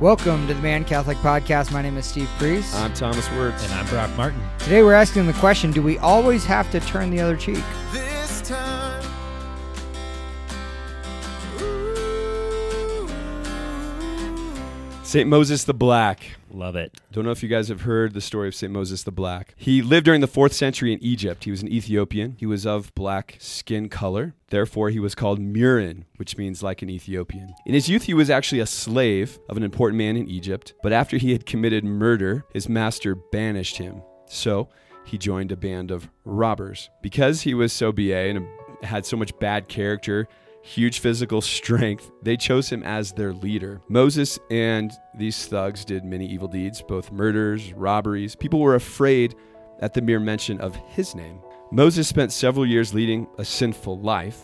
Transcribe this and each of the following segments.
Welcome to the Man Catholic Podcast. My name is Steve Priest. I'm Thomas Words. And I'm Brock Martin. Today we're asking the question Do we always have to turn the other cheek? St. Moses the Black. Love it. Don't know if you guys have heard the story of St. Moses the Black. He lived during the 4th century in Egypt. He was an Ethiopian. He was of black skin color. Therefore, he was called Murin, which means like an Ethiopian. In his youth, he was actually a slave of an important man in Egypt. But after he had committed murder, his master banished him. So he joined a band of robbers. Because he was so BA and had so much bad character, huge physical strength, they chose him as their leader. Moses and these thugs did many evil deeds, both murders, robberies. People were afraid at the mere mention of his name. Moses spent several years leading a sinful life,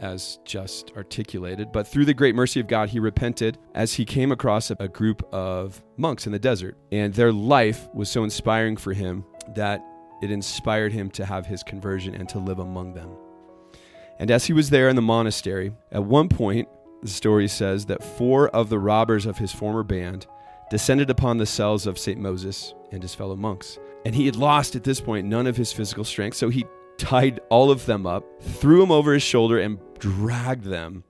as just articulated, but through the great mercy of God, he repented as he came across a group of monks in the desert. And their life was so inspiring for him that it inspired him to have his conversion and to live among them. And as he was there in the monastery, at one point, the story says that four of the robbers of his former band descended upon the cells of St. Moses and his fellow monks. And he had lost at this point none of his physical strength, so he tied all of them up, threw them over his shoulder, and dragged them,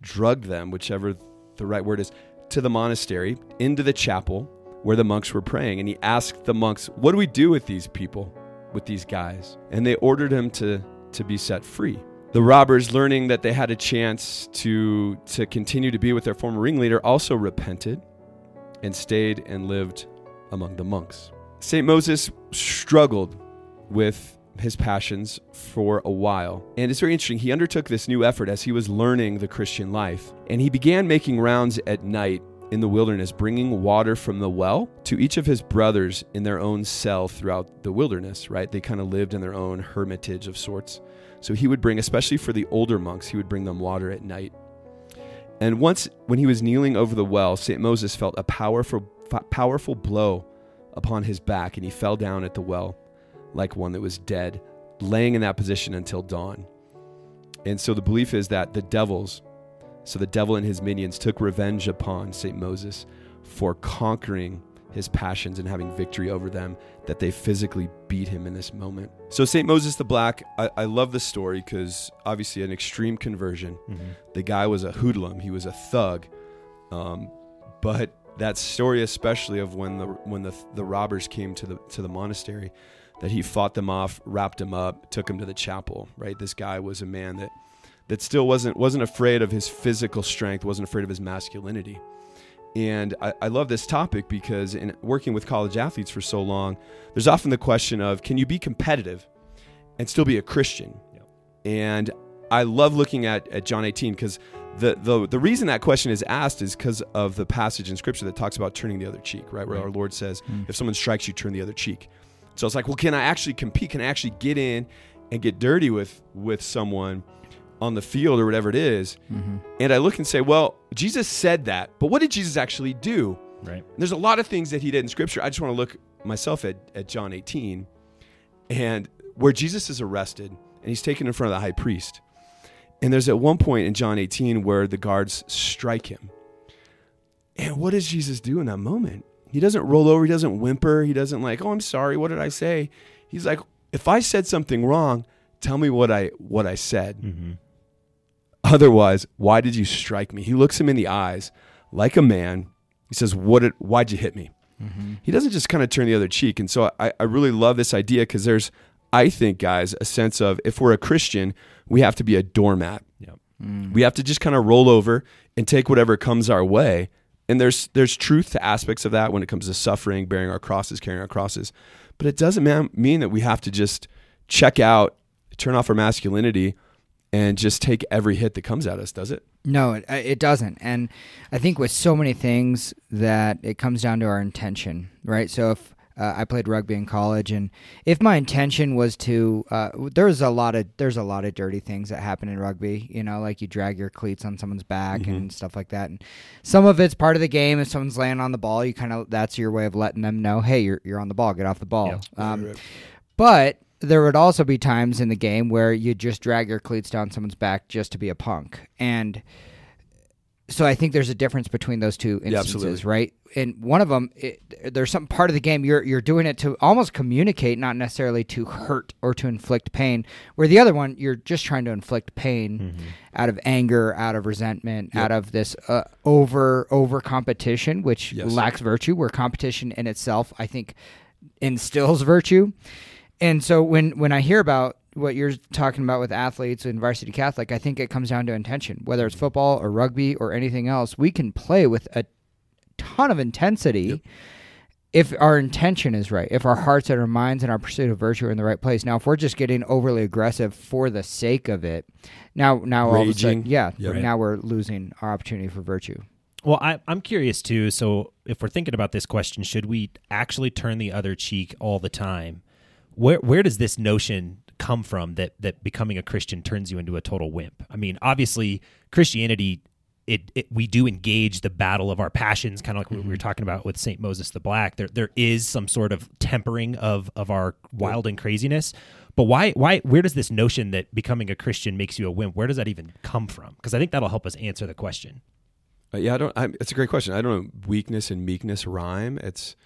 drugged them, whichever the right word is, to the monastery, into the chapel where the monks were praying. And he asked the monks, What do we do with these people, with these guys? And they ordered him to, to be set free the robbers learning that they had a chance to to continue to be with their former ringleader also repented and stayed and lived among the monks st moses struggled with his passions for a while and it's very interesting he undertook this new effort as he was learning the christian life and he began making rounds at night in the wilderness, bringing water from the well to each of his brothers in their own cell throughout the wilderness, right? They kind of lived in their own hermitage of sorts. So he would bring, especially for the older monks, he would bring them water at night. And once, when he was kneeling over the well, St. Moses felt a powerful, powerful blow upon his back, and he fell down at the well like one that was dead, laying in that position until dawn. And so the belief is that the devils, so the devil and his minions took revenge upon St. Moses for conquering his passions and having victory over them, that they physically beat him in this moment. So, St. Moses the Black, I, I love the story because obviously an extreme conversion. Mm-hmm. The guy was a hoodlum, he was a thug. Um, but that story, especially of when the when the, the robbers came to the to the monastery, that he fought them off, wrapped them up, took them to the chapel. Right, this guy was a man that that still wasn't wasn't afraid of his physical strength, wasn't afraid of his masculinity. And I, I, love this topic because in working with college athletes for so long, there's often the question of can you be competitive and still be a Christian? Yep. And I love looking at, at John 18 because the, the, the reason that question is asked is because of the passage in Scripture that talks about turning the other cheek, right? Where right. our Lord says, mm. if someone strikes you, turn the other cheek. So it's like, well, can I actually compete? Can I actually get in and get dirty with with someone on the field or whatever it is, mm-hmm. and I look and say, well, Jesus said that, but what did Jesus actually do? Right. And there's a lot of things that he did in Scripture. I just want to look myself at, at John 18, and where Jesus is arrested and he's taken in front of the high priest. And there's at one point in John 18 where the guards strike him. And what does Jesus do in that moment? He doesn't roll over, he doesn't whimper, he doesn't like, "Oh, I'm sorry, what did I say?" He's like, "If I said something wrong, tell me what I what I said." Mm-hmm. Otherwise, why did you strike me? He looks him in the eyes like a man. He says, "What? Did, why'd you hit me?" Mm-hmm. He doesn't just kind of turn the other cheek. And so I, I really love this idea because there's, I think, guys, a sense of if we're a Christian, we have to be a doormat. Yep. Mm. We have to just kind of roll over and take whatever comes our way. And there's there's truth to aspects of that when it comes to suffering, bearing our crosses, carrying our crosses. But it doesn't man, mean that we have to just check out, turn off our masculinity, and just take every hit that comes at us, does it? No, it, uh, it doesn't. And I think with so many things that it comes down to our intention, right? So if uh, I played rugby in college, and if my intention was to, uh, there's a lot of there's a lot of dirty things that happen in rugby. You know, like you drag your cleats on someone's back mm-hmm. and stuff like that. And some of it's part of the game. If someone's laying on the ball, you kind of that's your way of letting them know, hey, you're you're on the ball, get off the ball. Yeah. Um, but there would also be times in the game where you just drag your cleats down someone's back just to be a punk. And so I think there's a difference between those two instances, absolutely. right? And one of them, it, there's some part of the game you're you're doing it to almost communicate, not necessarily to hurt or to inflict pain. Where the other one, you're just trying to inflict pain out of anger, out of resentment, Yep. out of this uh, over over competition, which Yes. lacks virtue. Where competition in itself, I think, instills virtue. And so when when I hear about what you're talking about with athletes and varsity Catholic, I think it comes down to intention. Whether it's mm-hmm. football or rugby or anything else, we can play with a ton of intensity Yep. if our intention is right, if our hearts and our minds and our pursuit of virtue are in the right place. Now, if we're just getting overly aggressive for the sake of it, now now all of a sudden, yeah, Yep. now we're losing our opportunity for virtue. Well, I, I'm curious too. So, if we're thinking about this question, should we actually turn the other cheek all the time? Where where does this notion come from that that becoming a Christian turns you into a total wimp? I mean, obviously, Christianity. It, it we do engage the battle of our passions, kind of like what we were talking about with Saint Moses the Black. There there is some sort of tempering of of our wild and craziness. But why why where does this notion that becoming a Christian makes you a wimp? Where does that even come from? Because I think that'll help us answer the question. Uh, yeah, I don't. I, it's a great question. I don't know. Weakness and meekness rhyme. It's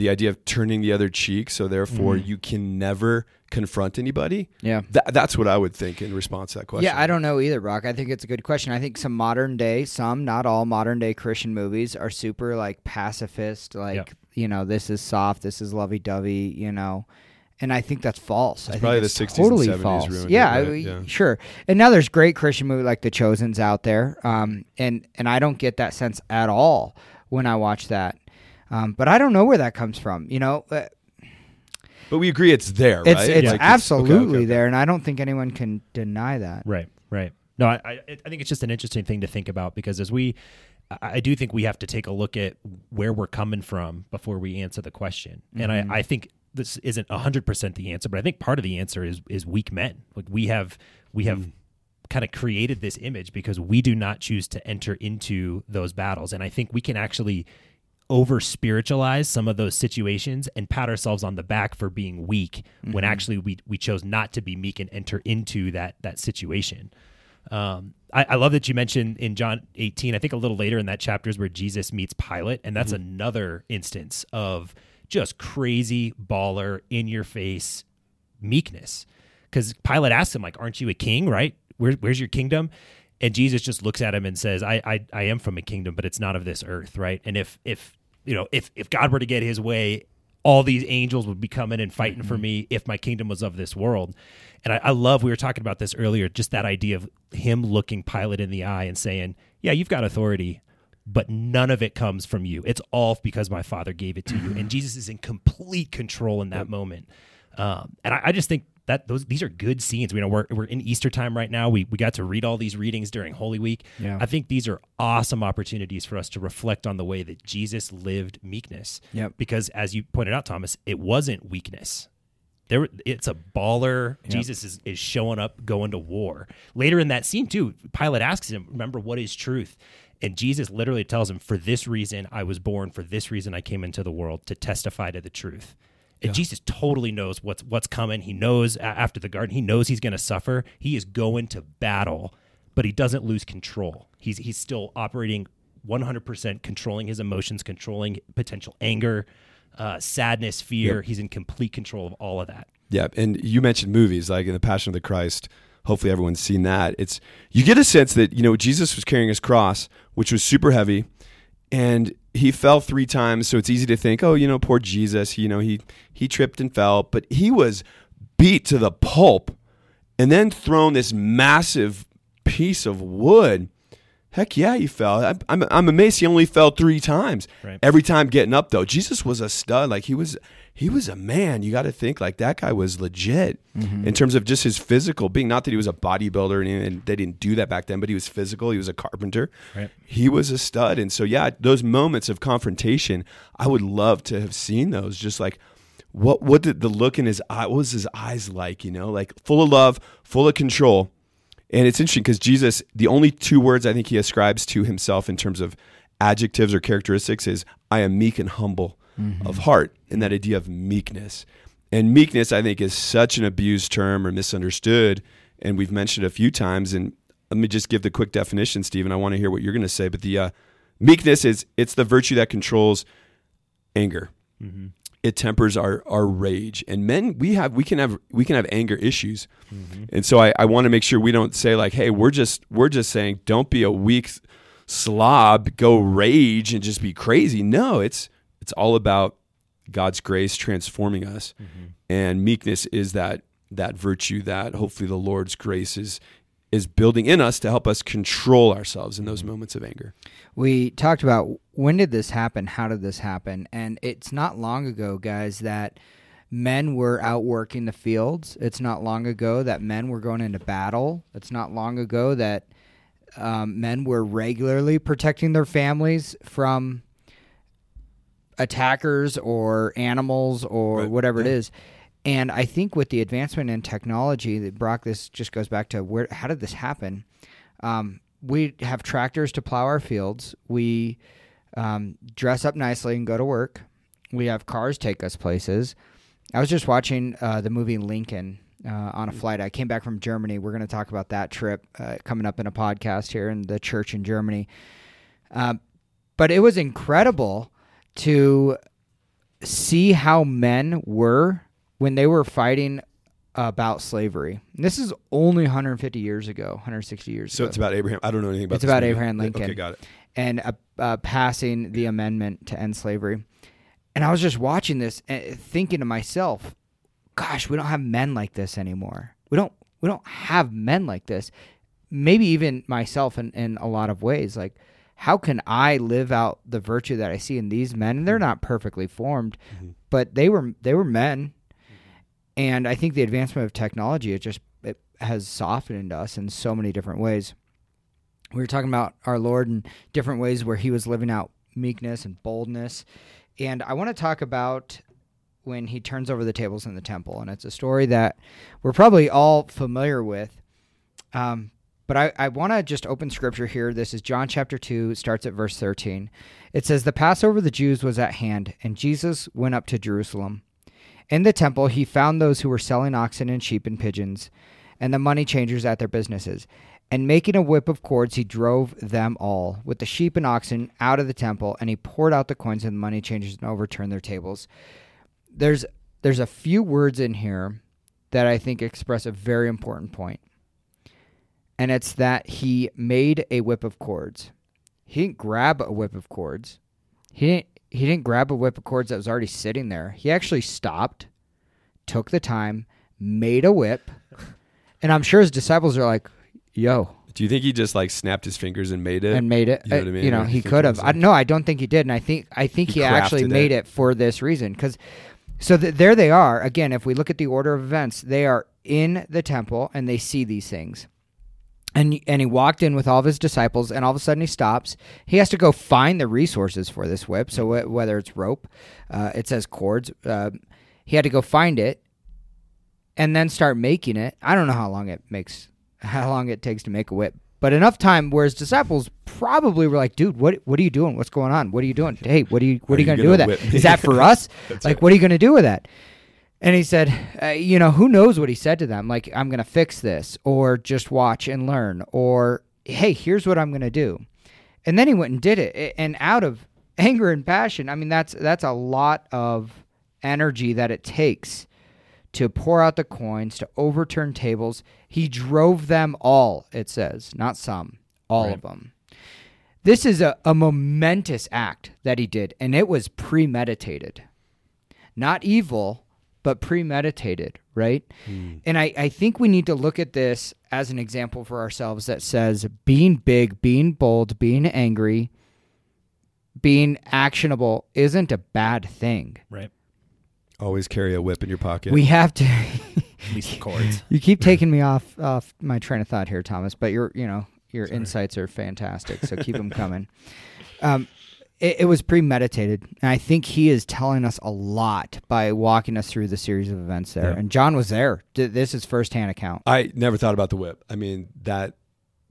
the idea of turning the other cheek, so therefore Mm-hmm. you can never confront anybody. Yeah. That, that's what I would think in response to that question. Yeah, I don't know either, Brock. I think it's a good question. I think some modern day, some, not all modern day Christian movies are super like pacifist, like, Yep. you know, this is soft, this is lovey dovey, you know. And I think that's false. I think probably the it's 60s and totally 70s false. ruined yeah, it, right? I- Yeah. sure. And now there's great Christian movie like The Chosen's out there, um, and and I don't get that sense at all when I watch that. Um, but I don't know where that comes from. You know, uh, But we agree it's there, it's right? it's Like, okay, absolutely okay. there, and I don't think anyone can deny that. Right, right. No, I, I, I think it's just an interesting thing to think about because as we, I I do think we have to take a look at where we're coming from before we answer the question. And I, I think this isn't hundred percent the answer, but I think part of the answer is is weak men. Like we have we have kind of created this image because we do not choose to enter into those battles, and I think we can actually over spiritualize some of those situations and pat ourselves on the back for being weak when actually we we chose not to be meek and enter into that that situation. Um, I, I love that you mentioned in John 18. I think a little later in that chapter is where Jesus meets Pilate, and that's another instance of just crazy baller in your face meekness. Because Pilate asks him, like, "Aren't you a king? Right? Where, where's your kingdom?" And Jesus just looks at him and says, I, "I I am from a kingdom, but it's not of this earth, right? And if if you know if if God were to get His way, all these angels would be coming and fighting for me if my kingdom was of this world." And I, I love we were talking about this earlier, just that idea of him looking Pilate in the eye and saying, "Yeah, you've got authority." But none of it comes from you. It's all because my father gave it to you. And Jesus is in complete control in that moment. Um, and I, I just think that those these are good scenes. We know we're we're in Easter time right now. We we got to read all these readings during Holy Week. Yeah. I think these are awesome opportunities for us to reflect on the way that Jesus lived meekness. Yep. Because as you pointed out, Thomas, it wasn't weakness. There, it's a baller. Jesus is, is showing up, going to war. Later in that scene, too, Pilate asks him, "Remember what is truth?" And Jesus literally tells him, "For this reason I was born. For this reason I came into the world to testify to the truth." And Jesus totally knows what's what's coming. He knows after the garden. He knows he's going to suffer. He is going to battle, but he doesn't lose control. He's he's still operating 100% controlling his emotions, controlling potential anger, uh, sadness, fear. Yep. He's in complete control of all of that. Yeah, and you mentioned movies like in the Passion of the Christ. Hopefully, everyone's seen that. It's you get a sense that you know Jesus was carrying his cross, which was super heavy, and he fell three times. So it's easy to think, oh, you know, poor Jesus. You know, he he tripped and fell, but he was beat to the pulp, and then thrown this massive piece of wood. Heck yeah, he fell. I'm, I'm, I'm amazed he only fell three times. Right. Every time getting up though, Jesus was a stud. Like he was, he was a man. You got to think like that guy was legit mm-hmm. in terms of just his physical being. Not that he was a bodybuilder and, and they didn't do that back then, but he was physical. He was a carpenter. Right. He was a stud. And so yeah, those moments of confrontation, I would love to have seen those. Just like what what did the look in his eye? What was his eyes like? You know, like full of love, full of control. And it's interesting because Jesus, the only two words I think he ascribes to himself in terms of adjectives or characteristics is I am meek and humble of heart, and that idea of meekness. And meekness, I think, is such an abused term or misunderstood. And we've mentioned it a few times. And let me just give the quick definition, Stephen. I want to hear what you're going to say. But the uh, meekness is it's the virtue that controls anger. Mm-hmm. It tempers our, our rage. And men, we have we can have we can have anger issues. Mm-hmm. And so I, I want to make sure we don't say like, hey, we're just we're just saying don't be a weak slob, go rage and just be crazy. No, it's it's all about God's grace transforming us. Mm-hmm. And meekness is that that virtue that hopefully the Lord's grace is is building in us to help us control ourselves in those moments of anger. We talked about when did this happen? How did this happen? And it's not long ago, guys, that men were out working the fields. It's not long ago that men were going into battle. It's not long ago that um, men were regularly protecting their families from attackers or animals or Right. whatever it Yeah. is. And I think with the advancement in technology, that Brock, this just goes back to where how did this happen? Um, we have tractors to plow our fields. We um, dress up nicely and go to work. We have cars take us places. I was just watching uh, the movie Lincoln uh, on a flight. I came back from Germany. We're going to talk about that trip uh, coming up in a podcast here in the church in Germany. Um, but it was incredible to see how men were when they were fighting about slavery. And this is only 150 years ago, 160 years ago. So ago it's about Abraham. I don't know anything about it. It's about movie. Abraham Lincoln. Okay, got it. and uh, uh, passing the amendment to end slavery. And I was just watching this and thinking to myself, gosh, we don't have men like this anymore. We don't we don't have men like this. Maybe even myself in, in a lot of ways. Like how can I live out the virtue that I see in these men? And they're not perfectly formed, Mhm. but they were they were men. And I think the advancement of technology it just it has softened us in so many different ways. We were talking about our Lord in different ways where he was living out meekness and boldness. And I want to talk about when he turns over the tables in the temple. And it's a story that we're probably all familiar with. Um, but I, I want to just open scripture here. This is John chapter 2, starts at verse 13. It says, The Passover of the Jews was at hand, and Jesus went up to Jerusalem. In the temple, he found those who were selling oxen and sheep and pigeons, and the money changers at their businesses. And making a whip of cords, he drove them all, with the sheep and oxen, out of the temple, and he poured out the coins of the money changers and overturned their tables. There's there's a few words in here that I think express a very important point. And it's that he made a whip of cords. He didn't grab a whip of cords. He didn't he didn't grab a whip of cords that was already sitting there. He actually stopped, took the time, made a whip, and I'm sure his disciples are like, "Yo," Do you think he just like snapped his fingers and made it? and made it. You know Uh, what I mean? You know, he could have. I, like- no, I don't think he did, and I think I think He he, actually made it. it. for this reason. Because so th- there they are again. If we look at the order of events, they are in the temple and they see these things. And, and he walked in with all of his disciples, and all of a sudden he stops. He has to go find the resources for this whip. So wh- whether it's rope, uh, it says cords. Uh, he had to go find it, and then start making it. I don't know how long it makes, how long it takes to make a whip, but enough time where his disciples probably were like, "Dude, what what are you doing? What's going on? What are you doing? Hey, what are you what are, Are you you gonna do with that? Is me?" that for us? Like, right. what are you gonna do with that?" And he said, uh, "You know, who knows what he said to them? Like, I'm gonna fix this, or just watch and learn, or hey, here's what I'm gonna do." And then he went and did it, and out of anger and passion. I mean, that's that's a lot of energy that it takes to pour out the coins, to overturn tables. He drove them all, it says, not some, all Right. of them. This is a, a momentous act that he did, and it was premeditated. Not evil, but premeditated, right? And I, I think we need to look at this as an example for ourselves that says being big, being bold, being angry, being actionable isn't a bad thing. Right. Always carry a whip in your pocket. We have to. At least the cords. You keep taking me off off my train of thought here, Thomas. But your you know your insights are fantastic, so keep them coming. Um, it, it was premeditated, and I think he is telling us a lot by walking us through the series of events there. Yeah. And John was there. This is firsthand account. I never thought about the whip. I mean that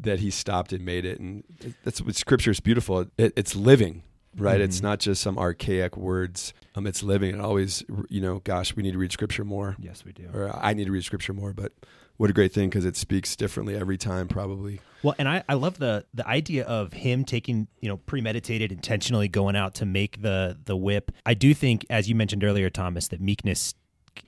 that he stopped and made it, and that's what Scripture is beautiful. It, it's living, right? It's Mhm. not just some archaic words. Um, it's living. And always, you know, gosh, we need to read Scripture more, Yes, we do. or I need to read Scripture more. But what a great thing because it speaks differently every time, probably. Well, and I, I love the the idea of him taking you know premeditated, intentionally going out to make the the whip. I do think, as you mentioned earlier, Thomas, that meekness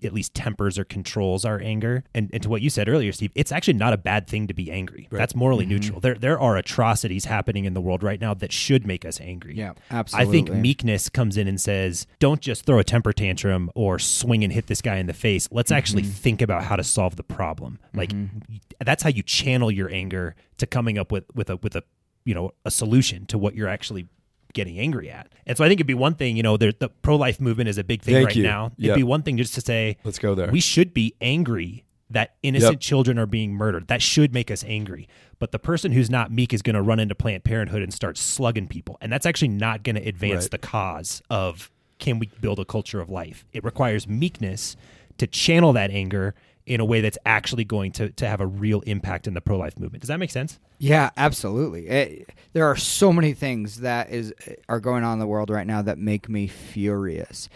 at least tempers or controls our anger. And, and to what you said earlier, Steve, it's actually not a bad thing to be angry. Right. That's morally mm-hmm. neutral. There there are atrocities happening in the world right now that should make us angry. Yeah, absolutely. I think meekness comes in and says, don't just throw a temper tantrum or swing and hit this guy in the face. Let's actually mm-hmm. think about how to solve the problem. Like mm-hmm. that's how you channel your anger to coming up with with a with a you know a solution to what you're actually getting angry at. And so I think it'd be one thing, you know, there, the pro life movement is a big thing Thank right you. now. It'd Yep. be one thing just to say Let's go there. we should be angry that innocent Yep. children are being murdered. That should make us angry. But the person who's not meek is going to run into Planned Parenthood and start slugging people. And that's actually not going to advance Right. the cause of can we build a culture of life. It requires meekness to channel that anger in a way that's actually going to, to have a real impact in the pro life movement. Does that make sense? Yeah, absolutely. It, there are so many things that is are going on in the world right now that make me furious.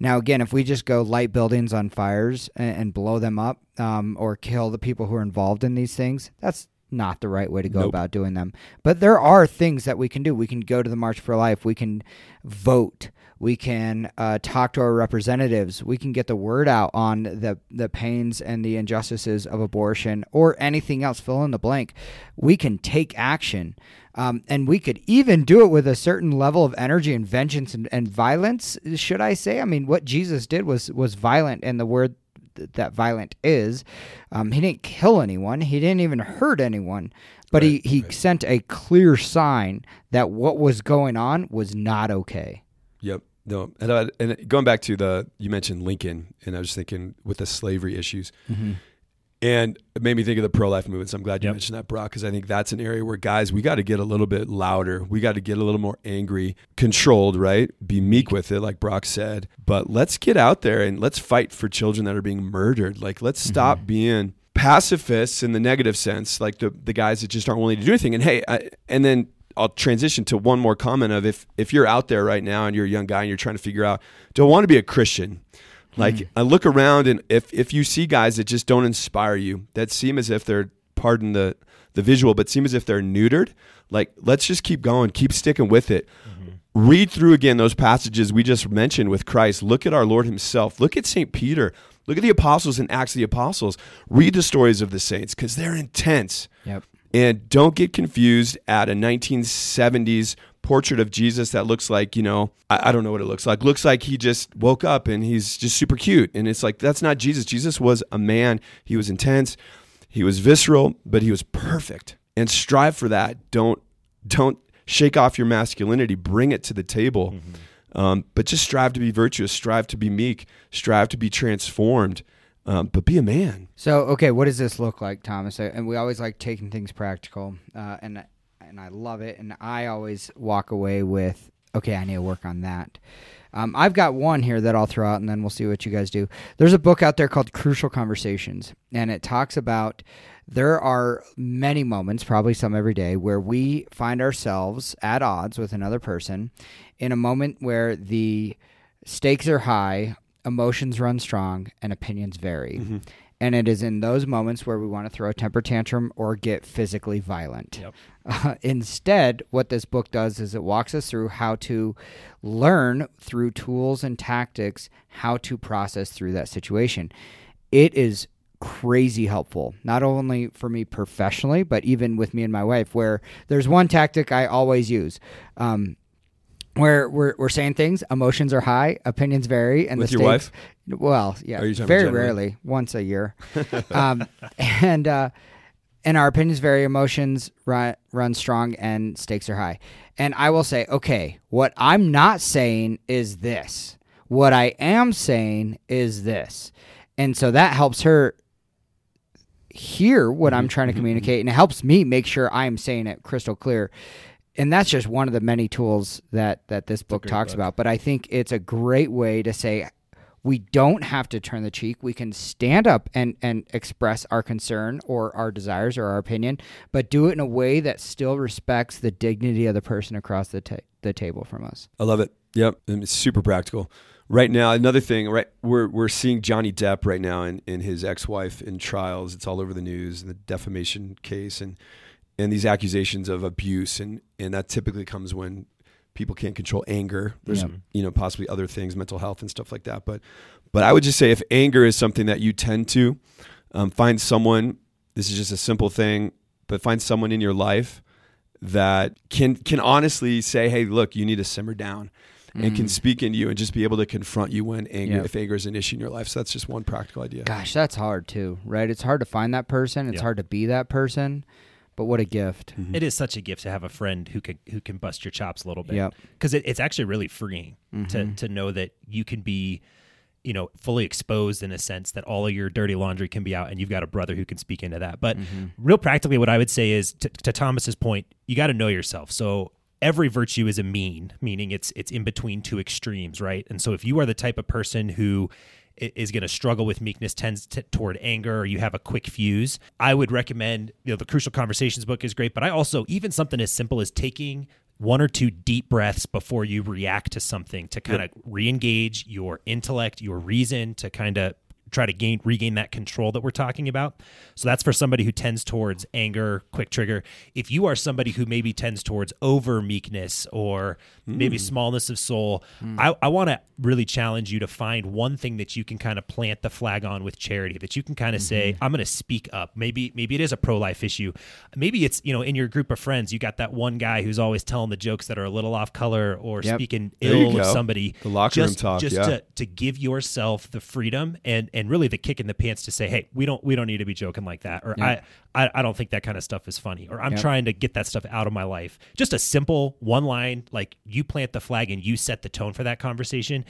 Now, again, if we just go light buildings on fires and, and blow them up, um, or kill the people who are involved in these things, that's not the right way to go Nope. about doing them. But there are things that we can do. We can go to the March for Life. We can vote. We can uh, talk to our representatives. We can get the word out on the the pains and the injustices of abortion or anything else. Fill in the blank. We can take action, um, and we could even do it with a certain level of energy and vengeance and, and violence. Should I say? I mean, what Jesus did was was violent, and the word that violent is. Um, he didn't kill anyone. He didn't even hurt anyone. But Right, he, he right. sent a clear sign that what was going on was not okay. Yep. No, and, uh, and going back to the you mentioned Lincoln, and I was thinking with the slavery issues, and it made me think of the pro life movement. So I'm glad you Yep. mentioned that, Brock, because I think that's an area where guys we got to get a little bit louder. We got to get a little more angry, controlled, right? Be meek with it, like Brock said. But let's get out there and let's fight for children that are being murdered. Like let's mm-hmm. stop being pacifists in the negative sense, like the the guys that just aren't willing to do anything. And hey, I, and then I'll transition to one more comment of if if you're out there right now and you're a young guy and you're trying to figure out, do I want to be a Christian? Like hmm. I look around and if if you see guys that just don't inspire you, that seem as if they're pardon the the visual, but seem as if they're neutered, like let's just keep going, keep sticking with it. Mm-hmm. Read through again those passages we just mentioned with Christ. Look at our Lord Himself. Look at St. Peter. Look at the apostles in Acts of the Apostles. Read the stories of the saints because they're intense. Yep. And don't get confused at a 1970s portrait of Jesus that looks like, you know, I, I don't know what it looks like. Looks like he just woke up and he's just super cute. And it's like, that's not Jesus. Jesus was a man. He was intense. He was visceral, but he was perfect. And strive for that. Don't, don't shake off your masculinity. Bring it to the table. Um, but just strive to be virtuous, strive to be meek, strive to be transformed, um, but be a man. So, okay, what does this look like, Thomas? Uh, And we always like taking things practical, uh, and and I love it. And I always walk away with, okay, I need to work on that. Um, I've got one here that I'll throw out, and then we'll see what you guys do. There's a book out there called Crucial Conversations, and it talks about there are many moments, probably some every day, where we find ourselves at odds with another person in a moment where the stakes are high, emotions run strong, and opinions vary. And it is in those moments where we want to throw a temper tantrum or get physically violent. Yep. Uh, instead, what this book does is it walks us through how to learn through tools and tactics how to process through that situation. It is crazy helpful, not only for me professionally, but even with me and my wife, where there's one tactic I always use. Um, where we're, we're saying things, emotions are high, opinions vary, and With the your stakes, Well, yeah, Are you talking very rarely, once a year, um, and uh, and our opinions vary, emotions run run strong, and stakes are high. And I will say, okay, what I'm not saying is this. What I am saying is this, and so that helps her hear what Mm-hmm, I'm trying to communicate, and it helps me make sure I'm saying it crystal clear. And that's just one of the many tools that that this book talks book. about. But I think it's a great way to say we don't have to turn the cheek. We can stand up and and express our concern or our desires or our opinion, but do it in a way that still respects the dignity of the person across the ta- the table from us. I love it. Yep, it's super practical. right now, another thing, right? We're we're seeing Johnny Depp right now and, and his ex-wife in trials. It's all over the news, the defamation case, and and these accusations of abuse, and and that typically comes when people can't control anger. There's Yeah. you know possibly other things, mental health and stuff like that. But but I would just say if anger is something that you tend to um, find someone. This is just a simple thing, but find someone in your life that can can honestly say, "Hey, look, you need to simmer down." And can speak into you and just be able to confront you when anger, Yeah. if anger is an issue in your life. So that's just one practical idea. Gosh, that's hard too, right? It's hard to find that person. It's Yeah. hard to be that person. But what a gift. Mm-hmm. It is such a gift to have a friend who can who can bust your chops a little bit. Yep. Because it, it's actually really freeing to Mhm. to know that you can be, you know, fully exposed in a sense that all of your dirty laundry can be out, and you've got a brother who can speak into that. But Mm-hmm. real practically, what I would say is to, to Thomas's point, you got to know yourself. So every virtue is a mean, meaning it's it's in between two extremes, right? And so if you are the type of person who i- is going to struggle with meekness tends to, toward anger or you have a quick fuse i would recommend you know the crucial conversations book is great but i also even something as simple as taking one or two deep breaths before you react to something to kind of re-engage your intellect your reason to kind of try to gain regain that control that we're talking about. So that's for somebody who tends towards anger, quick trigger. If you are somebody who maybe tends towards over meekness or maybe hmm. smallness of soul, hmm. I, I want to really challenge you to find one thing that you can kind of plant the flag on with charity that you can kind of say, mm-hmm. I'm going to speak up. Maybe maybe it is a pro life issue. Maybe it's you know in your group of friends you got that one guy who's always telling the jokes that are a little off color or Yep. speaking There ill of somebody. The locker room just, talk, just yeah. to to give yourself the freedom and and really the kick in the pants to say hey we don't we don't need to be joking like that or Yeah. I, I i don't think that kind of stuff is funny or i'm Yep. trying to get that stuff out of my life just a simple one line like you plant the flag and you set the tone for that conversation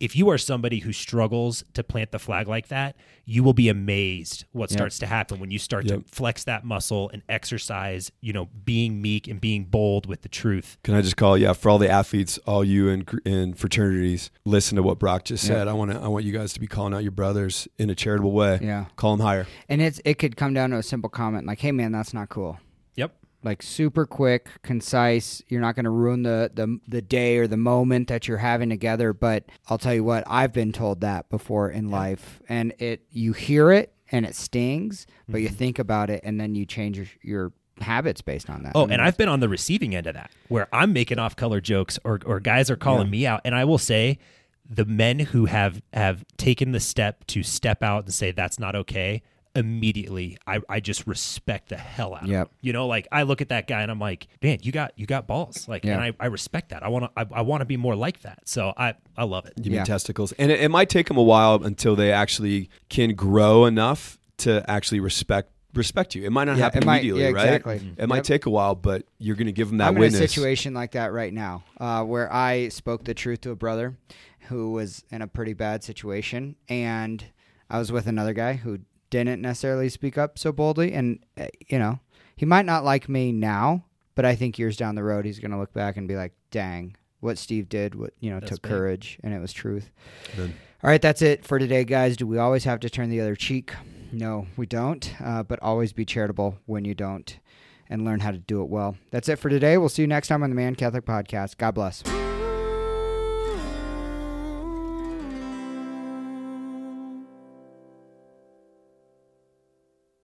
if you are somebody who struggles to plant the flag like that you will be amazed what Yep. starts to happen when you start Yep. to flex that muscle and exercise you know being meek and being bold with the truth Can I just call? Yeah, for all the athletes, all you in, in fraternities, listen to what Brock just Yeah. said. I want to. I want you guys to be calling out your brothers in a charitable way. Yeah. Call them higher. And it's it could come down to a simple comment like, "Hey man, that's not cool." Like super quick, concise. You're not going to ruin the, the the day or the moment that you're having together, but I'll tell you what, I've been told that before in life and it you hear it and it stings, but you mm-hmm. think about it and then you change your, your habits based on that. Oh, I mean, and I've been on the receiving end of that, where I'm making off color jokes, or or guys are calling Yeah. me out, and I will say, the men who have have taken the step to step out and say that's not okay, immediately I, I just respect the hell out. Yep. of them. You know, like I look at that guy and I'm like, man, you got you got balls. Like, Yeah. and I, I respect that. I want to I, I want to be more like that. So I I love it. You Yeah. mean testicles? And it, it might take them a while until they actually can grow enough to actually respect respect you. It might not Yeah, happen it might- immediately, yeah, right? exactly. It might take a while, but you're going to give them that I'm in a situation like that right now, uh, where I spoke the truth to a brother who was in a pretty bad situation, and I was with another guy who didn't necessarily speak up so boldly, and uh, you know, he might not like me now, but I think years down the road, he's going to look back and be like, "Dang, what Steve did, what you know, That's took big. courage, and it was truth." Good. All right, that's it for today, guys. Do we always have to turn the other cheek? No, we don't. Uh, but always be charitable when you don't and learn how to do it well. That's it for today. We'll see you next time on the Man Catholic Podcast. God bless.